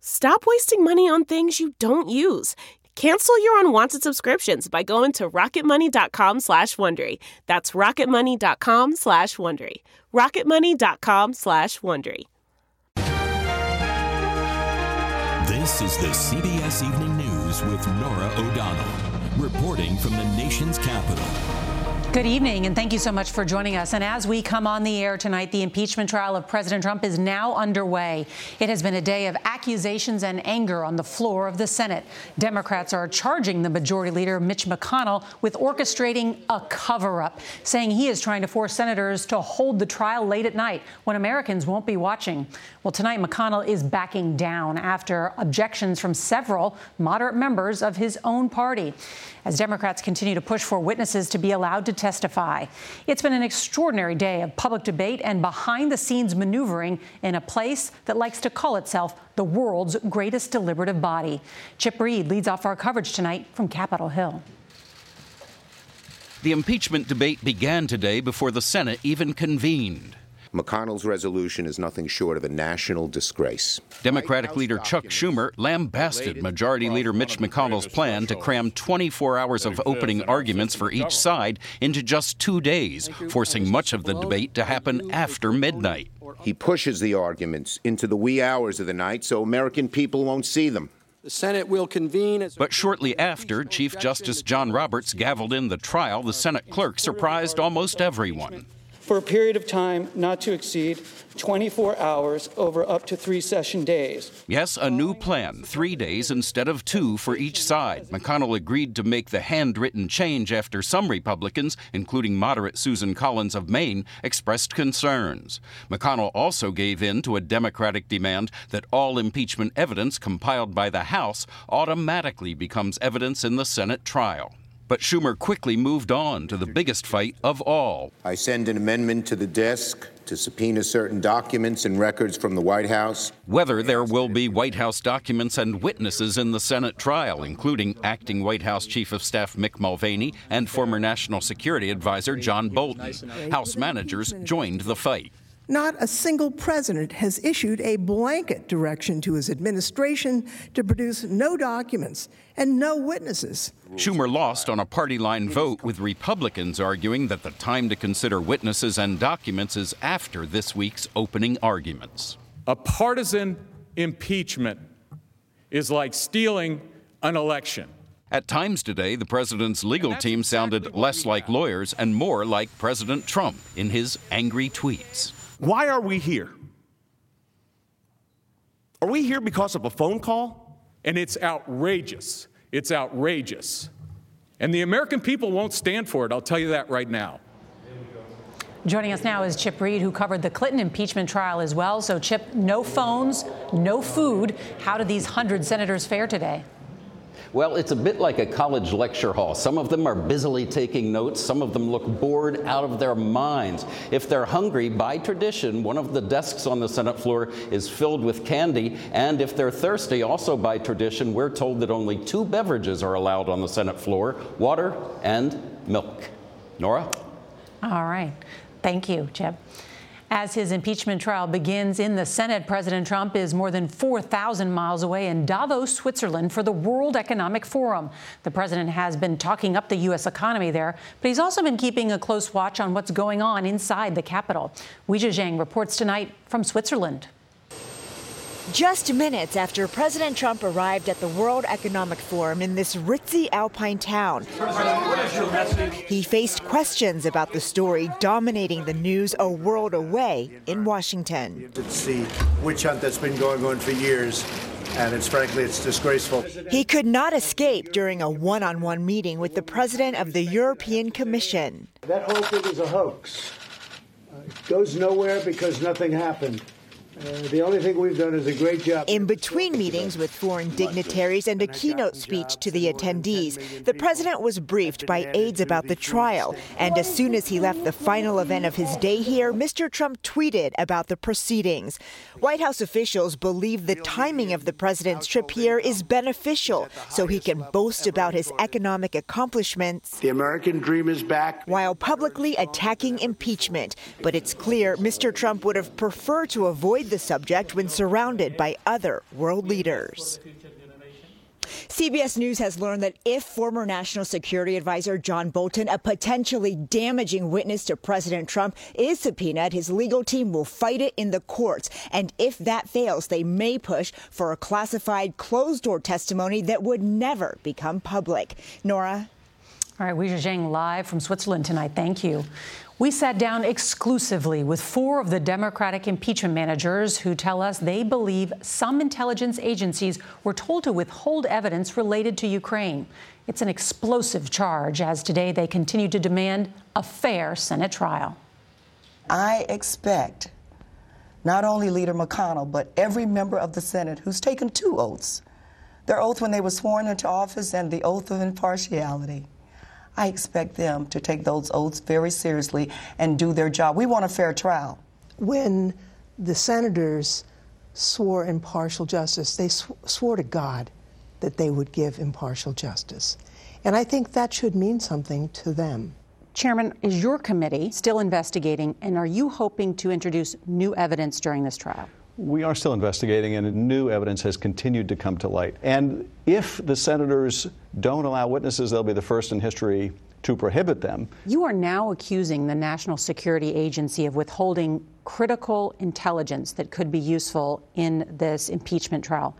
Stop wasting money on things you don't use. Cancel your unwanted subscriptions by going to rocketmoney.com slash Wondery. That's rocketmoney.com slash Wondery. rocketmoney.com slash Wondery. This is the CBS Evening News with Norah O'Donnell, reporting from the nation's capital. Good evening, and thank you so much for joining us. And as we come on the air tonight, the impeachment trial of President Trump is now underway. It has been a day of accusations and anger on the floor of the Senate. Democrats are charging the majority leader, Mitch McConnell, with orchestrating a cover up, saying he is trying to force senators to hold the trial late at night when Americans won't be watching. Well, tonight, McConnell is backing down after objections from several moderate members of his own party as Democrats continue to push for witnesses to be allowed to testify. It's been an extraordinary day of public debate and behind the scenes maneuvering in a place that likes to call itself the world's greatest deliberative body. Chip Reid leads off our coverage tonight from Capitol Hill. The impeachment debate began today before the Senate even convened. McConnell's resolution is nothing short of a national disgrace. Democratic leader Chuck Schumer lambasted Majority Leader Mitch McConnell's plan to cram 24 hours of opening arguments for each side into just two days, forcing much of the debate to happen after midnight. He pushes the arguments into the wee hours of the night so American people won't see them. The Senate will convene. but shortly after Chief Justice John Roberts gavelled in the trial, the Senate clerk surprised almost everyone for a period of time not to exceed 24 hours over up to three session days. Yes, a new plan, three days instead of two for each side. McConnell agreed to make the handwritten change after some Republicans, including moderate Susan Collins of Maine, expressed concerns. McConnell also gave in to a Democratic demand that all impeachment evidence compiled by the House automatically becomes evidence in the Senate trial. But Schumer quickly moved on to the biggest fight of all. I send an amendment to the desk to subpoena certain documents and records from the White House. Whether there will be White House documents and witnesses in the Senate trial, including acting White House Chief of Staff Mick Mulvaney and former National Security Advisor John Bolton. House managers joined the fight. Not a single president has issued a blanket direction to his administration to produce no documents and no witnesses. Schumer lost on a party line vote, with Republicans arguing that the time to consider witnesses and documents is after this week's opening arguments. A partisan impeachment is like stealing an election. At times today, the president's legal team sounded less like lawyers and more like President Trump in his angry tweets. Why are we here? Are we here because of a phone call? And it's outrageous. It's outrageous. And the American people won't stand for it, I'll tell you that right now. Joining us now is Chip Reid, who covered the Clinton impeachment trial as well. So, Chip, no phones, no food. How did these 100 senators fare today? Well, it's a bit like a college lecture hall. Some of them are busily taking notes, some of them look bored out of their minds. If they're hungry, by tradition, one of the desks on the Senate floor is filled with candy, and if they're thirsty, also by tradition, we're told that only two beverages are allowed on the Senate floor water and milk. Norah? All right. Thank you, Chip. As his impeachment trial begins in the Senate, President Trump is more than 4,000 miles away in Davos, Switzerland for the World Economic Forum. The president has been talking up the U.S. economy there, but he's also been keeping a close watch on what's going on inside the Capitol. Weijia Jiang reports tonight from Switzerland. Just minutes after President Trump arrived at the World Economic Forum in this ritzy alpine town, he faced questions about the story dominating the news a world away in Washington. It's the witch hunt that's been going on for years and it's frankly it's disgraceful. He could not escape during a one-on-one meeting with the president of the European Commission. That whole thing is a hoax. Uh, it goes nowhere because nothing happened. Uh, the only thing we've done is a great job. In between meetings with foreign dignitaries and a keynote speech to the attendees, the president was briefed by aides about the trial. And as soon as he left the final event of his day here, Mr. Trump tweeted about the proceedings. White House officials believe the timing of the president's trip here is beneficial so he can boast about his economic accomplishments. The American dream is back. While publicly attacking impeachment. But it's clear Mr. Trump would have preferred to avoid the subject when surrounded by other world leaders. CBS News has learned that if former National Security Advisor John Bolton, a potentially damaging witness to President Trump, is subpoenaed, his legal team will fight it in the courts. And if that fails, they may push for a classified closed door testimony that would never become public. Norah? All right, Weijia Jiang live from Switzerland tonight. Thank you. We sat down exclusively with four of the Democratic impeachment managers who tell us they believe some intelligence agencies were told to withhold evidence related to Ukraine. It's an explosive charge, as today they continue to demand a fair Senate trial. I expect not only Leader McConnell, but every member of the Senate who's taken two oaths their oath when they were sworn into office and the oath of impartiality I expect them to take those oaths very seriously and do their job. We want a fair trial. When the senators swore impartial justice, they sw- swore to God that they would give impartial justice. And I think that should mean something to them. Chairman, is your committee still investigating, and are you hoping to introduce new evidence during this trial? We are still investigating, and new evidence has continued to come to light. And if the senators don't allow witnesses, they'll be the first in history to prohibit them. You are now accusing the National Security Agency of withholding critical intelligence that could be useful in this impeachment trial.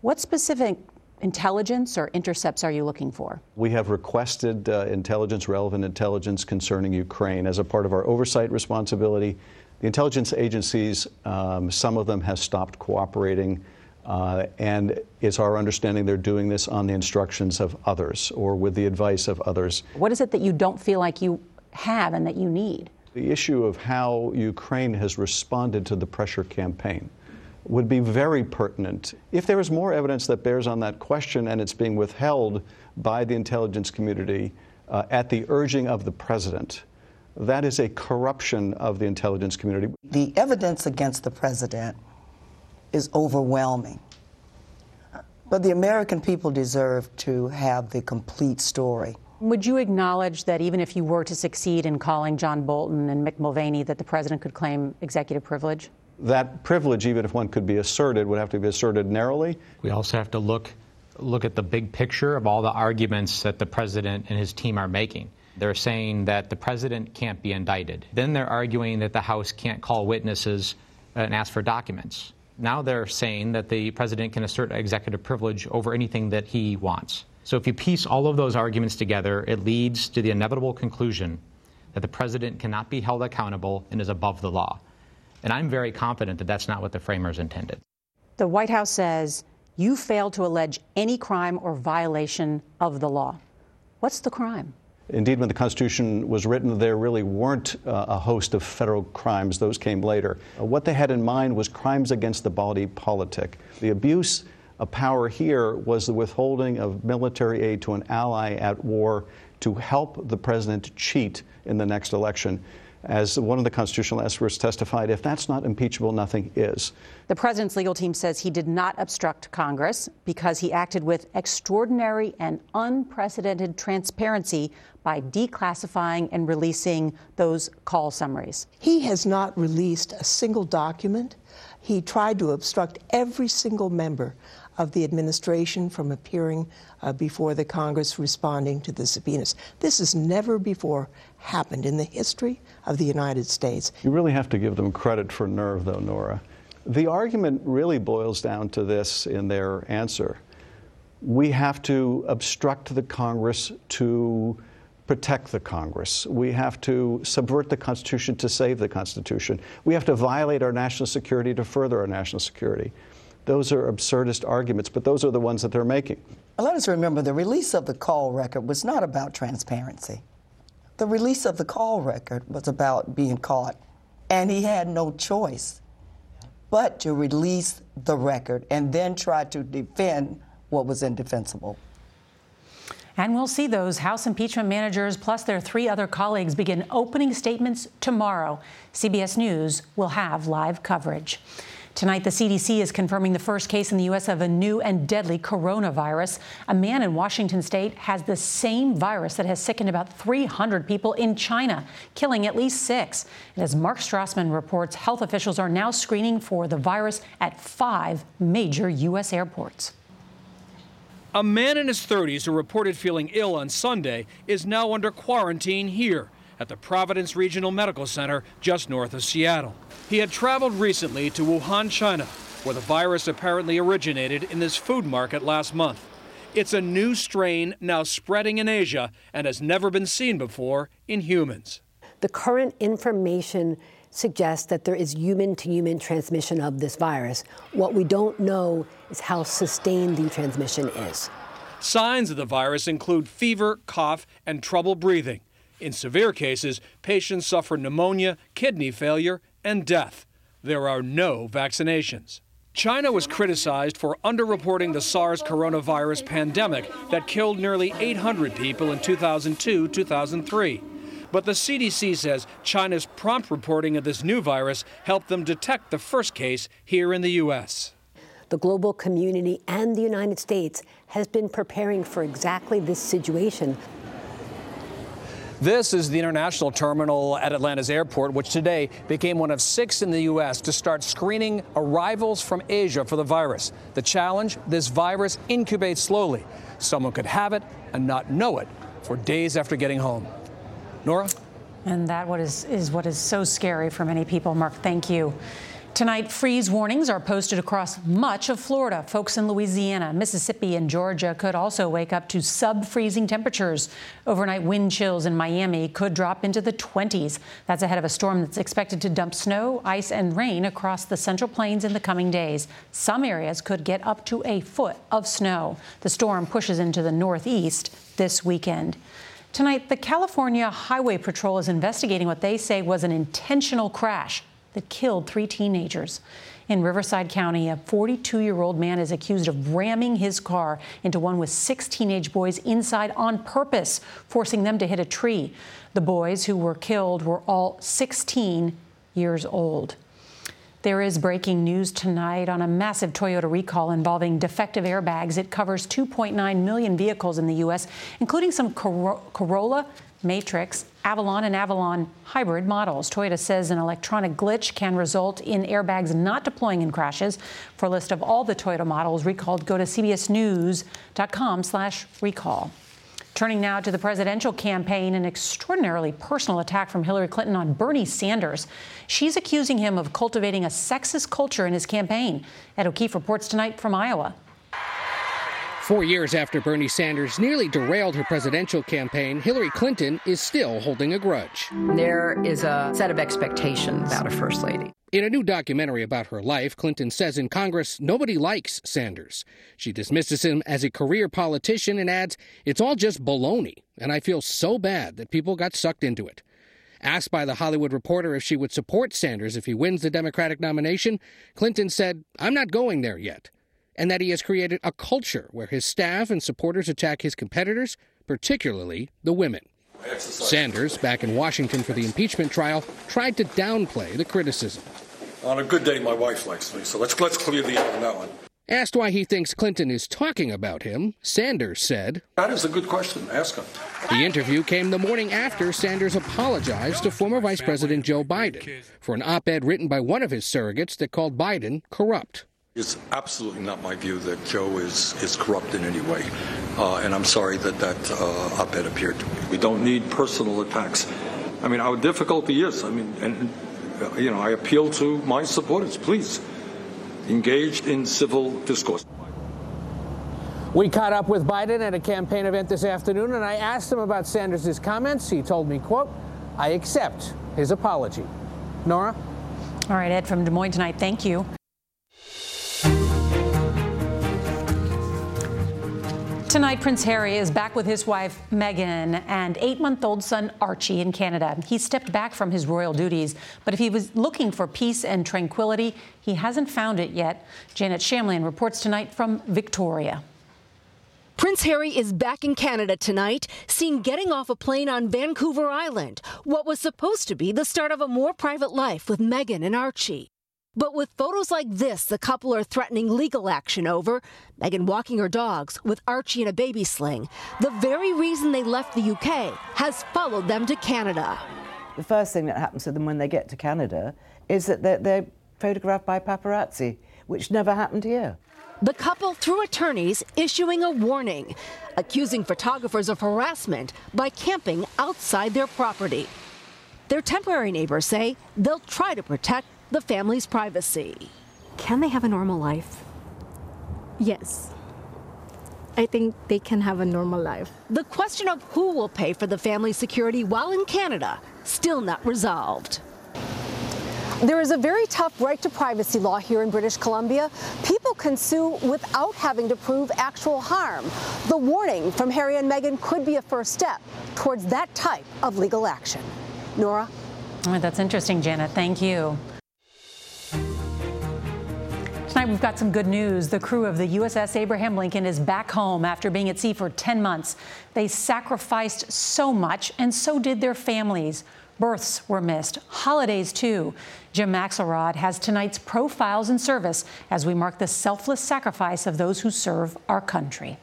What specific intelligence or intercepts are you looking for? We have requested uh, intelligence, relevant intelligence concerning Ukraine as a part of our oversight responsibility. The intelligence agencies, um, some of them have stopped cooperating, uh, and it's our understanding they're doing this on the instructions of others or with the advice of others. What is it that you don't feel like you have and that you need? The issue of how Ukraine has responded to the pressure campaign would be very pertinent. If there is more evidence that bears on that question and it's being withheld by the intelligence community uh, at the urging of the president, that is a corruption of the intelligence community. The evidence against the president is overwhelming. But the American people deserve to have the complete story. Would you acknowledge that even if you were to succeed in calling John Bolton and Mick Mulvaney, that the president could claim executive privilege? That privilege, even if one could be asserted, would have to be asserted narrowly. We also have to look look at the big picture of all the arguments that the president and his team are making. They're saying that the president can't be indicted. Then they're arguing that the House can't call witnesses and ask for documents. Now they're saying that the president can assert executive privilege over anything that he wants. So if you piece all of those arguments together, it leads to the inevitable conclusion that the president cannot be held accountable and is above the law. And I'm very confident that that's not what the framers intended. The White House says you failed to allege any crime or violation of the law. What's the crime? Indeed, when the Constitution was written, there really weren't uh, a host of federal crimes. Those came later. Uh, what they had in mind was crimes against the body politic. The abuse of power here was the withholding of military aid to an ally at war to help the president cheat in the next election. As one of the constitutional experts testified, if that's not impeachable, nothing is. The president's legal team says he did not obstruct Congress because he acted with extraordinary and unprecedented transparency by declassifying and releasing those call summaries. He has not released a single document. He tried to obstruct every single member of the administration from appearing uh, before the Congress responding to the subpoenas. This has never before happened in the history of the United States. You really have to give them credit for nerve, though, Norah. The argument really boils down to this in their answer. We have to obstruct the Congress to protect the Congress. We have to subvert the Constitution to save the Constitution. We have to violate our national security to further our national security. Those are absurdist arguments, but those are the ones that they're making. Let us remember the release of the call record was not about transparency. The release of the call record was about being caught, and he had no choice but to release the record and then try to defend what was indefensible. And we'll see those House impeachment managers plus their three other colleagues begin opening statements tomorrow. CBS News will have live coverage. Tonight, the CDC is confirming the first case in the U.S. of a new and deadly coronavirus. A man in Washington state has the same virus that has sickened about 300 people in China, killing at least six. And as Mark Strassmann reports, health officials are now screening for the virus at five major U.S. airports. A man in his 30s who reported feeling ill on Sunday is now under quarantine here at the Providence Regional Medical Center just north of Seattle. He had traveled recently to Wuhan, China, where the virus apparently originated in this food market last month. It's a new strain now spreading in Asia and has never been seen before in humans. The current information suggests that there is human to human transmission of this virus. What we don't know is how sustained the transmission is. Signs of the virus include fever, cough, and trouble breathing. In severe cases, patients suffer pneumonia, kidney failure, and death. There are no vaccinations. China was criticized for underreporting the SARS coronavirus pandemic that killed nearly 800 people in 2002 2003. But the CDC says China's prompt reporting of this new virus helped them detect the first case here in the U.S. The global community and the United States has been preparing for exactly this situation. This is the international terminal at Atlanta's airport, which today became one of six in the U.S. to start screening arrivals from Asia for the virus. The challenge this virus incubates slowly. Someone could have it and not know it for days after getting home. Norah? And that what is, is what is so scary for many people. Mark, thank you. Tonight, freeze warnings are posted across much of Florida. Folks in Louisiana, Mississippi, and Georgia could also wake up to sub freezing temperatures. Overnight wind chills in Miami could drop into the 20s. That's ahead of a storm that's expected to dump snow, ice, and rain across the central plains in the coming days. Some areas could get up to a foot of snow. The storm pushes into the northeast this weekend. Tonight, the California Highway Patrol is investigating what they say was an intentional crash that killed three teenagers. In Riverside County, a 42 year old man is accused of ramming his car into one with six teenage boys inside on purpose, forcing them to hit a tree. The boys who were killed were all 16 years old. There is breaking news tonight on a massive Toyota recall involving defective airbags. It covers 2.9 million vehicles in the U.S., including some Corolla, Matrix, Avalon, and Avalon hybrid models. Toyota says an electronic glitch can result in airbags not deploying in crashes. For a list of all the Toyota models recalled, go to cbsnews.com/recall. Turning now to the presidential campaign, an extraordinarily personal attack from Hillary Clinton on Bernie Sanders. She's accusing him of cultivating a sexist culture in his campaign. Ed O'Keefe reports tonight from Iowa. Four years after Bernie Sanders nearly derailed her presidential campaign, Hillary Clinton is still holding a grudge. There is a set of expectations about a first lady. In a new documentary about her life, Clinton says in Congress nobody likes Sanders. She dismisses him as a career politician and adds, It's all just baloney, and I feel so bad that people got sucked into it. Asked by the Hollywood Reporter if she would support Sanders if he wins the Democratic nomination, Clinton said, I'm not going there yet. And that he has created a culture where his staff and supporters attack his competitors, particularly the women. Sanders, back in Washington for the impeachment trial, tried to downplay the criticism. On a good day, my wife likes me, so let's let's clear the air on that one. Asked why he thinks Clinton is talking about him, Sanders said, That is a good question. Ask him. The interview came the morning after Sanders apologized to former Vice President Joe Biden for an op ed written by one of his surrogates that called Biden corrupt. It's absolutely not my view that Joe is, is corrupt in any way. Uh, and I'm sorry that that uh, op ed appeared to me. We don't need personal attacks. I mean, our difficulty is, I mean, and, you know, I appeal to my supporters, please engaged in civil discourse. We caught up with Biden at a campaign event this afternoon, and I asked him about Sanders' comments. He told me, quote, I accept his apology. Norah? All right, Ed from Des Moines tonight, thank you. Tonight, Prince Harry is back with his wife, Meghan, and eight month old son, Archie, in Canada. He stepped back from his royal duties, but if he was looking for peace and tranquility, he hasn't found it yet. Janet Shamlian reports tonight from Victoria. Prince Harry is back in Canada tonight, seen getting off a plane on Vancouver Island, what was supposed to be the start of a more private life with Meghan and Archie. But with photos like this, the couple are threatening legal action over Meghan walking her dogs with Archie in a baby sling. The very reason they left the UK has followed them to Canada. The first thing that happens to them when they get to Canada is that they're, they're photographed by paparazzi, which never happened here. The couple, through attorneys, issuing a warning, accusing photographers of harassment by camping outside their property. Their temporary neighbors say they'll try to protect the family's privacy. Can they have a normal life? Yes. I think they can have a normal life. The question of who will pay for the family's security while in Canada still not resolved. There is a very tough right to privacy law here in British Columbia. People can sue without having to prove actual harm. The warning from Harry and Meghan could be a first step towards that type of legal action. Norah? Oh, that's interesting, Janet. Thank you. Tonight, we've got some good news. The crew of the USS Abraham Lincoln is back home after being at sea for 10 months. They sacrificed so much, and so did their families. Births were missed, holidays too. Jim Axelrod has tonight's profiles in service as we mark the selfless sacrifice of those who serve our country.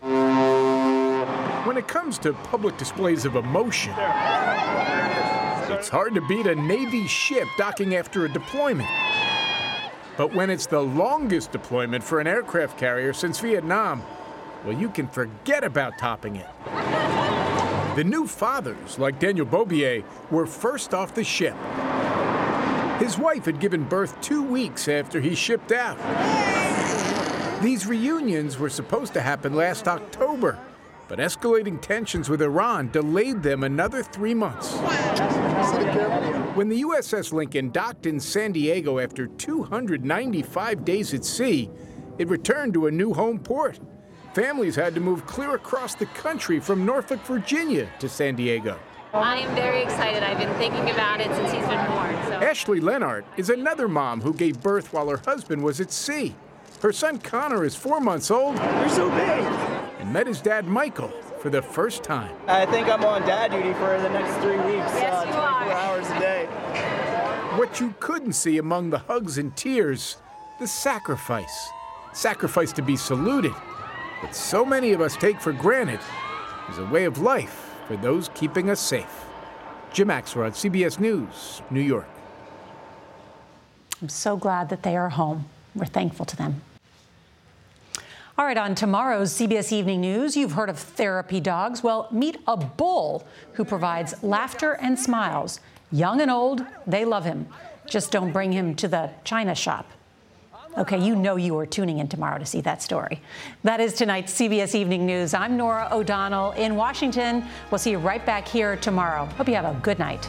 When it comes to public displays of emotion, it's hard to beat a Navy ship docking after a deployment. But when it's the longest deployment for an aircraft carrier since Vietnam, well, you can forget about topping it. The new fathers, like Daniel Bobier, were first off the ship. His wife had given birth two weeks after he shipped out. These reunions were supposed to happen last October, but escalating tensions with Iran delayed them another three months. When the USS Lincoln docked in San Diego after 295 days at sea, it returned to a new home port. Families had to move clear across the country from Norfolk, Virginia to San Diego. I am very excited. I've been thinking about it since he's been born. So. Ashley Lenart is another mom who gave birth while her husband was at sea. Her son Connor is four months old. You're so big. And met his dad Michael for the first time. I think I'm on dad duty for the next three weeks. Yes, uh, you 24 are. hours a day. What you couldn't see among the hugs and tears, the sacrifice. Sacrifice to be saluted, that so many of us take for granted, is a way of life for those keeping us safe. Jim Axelrod, CBS News, New York. I'm so glad that they are home. We're thankful to them. All right, on tomorrow's CBS Evening News, you've heard of therapy dogs. Well, meet a bull who provides laughter and smiles. Young and old, they love him. Just don't bring him to the china shop. Okay, you know you are tuning in tomorrow to see that story. That is tonight's CBS Evening News. I'm Norah O'Donnell in Washington. We'll see you right back here tomorrow. Hope you have a good night.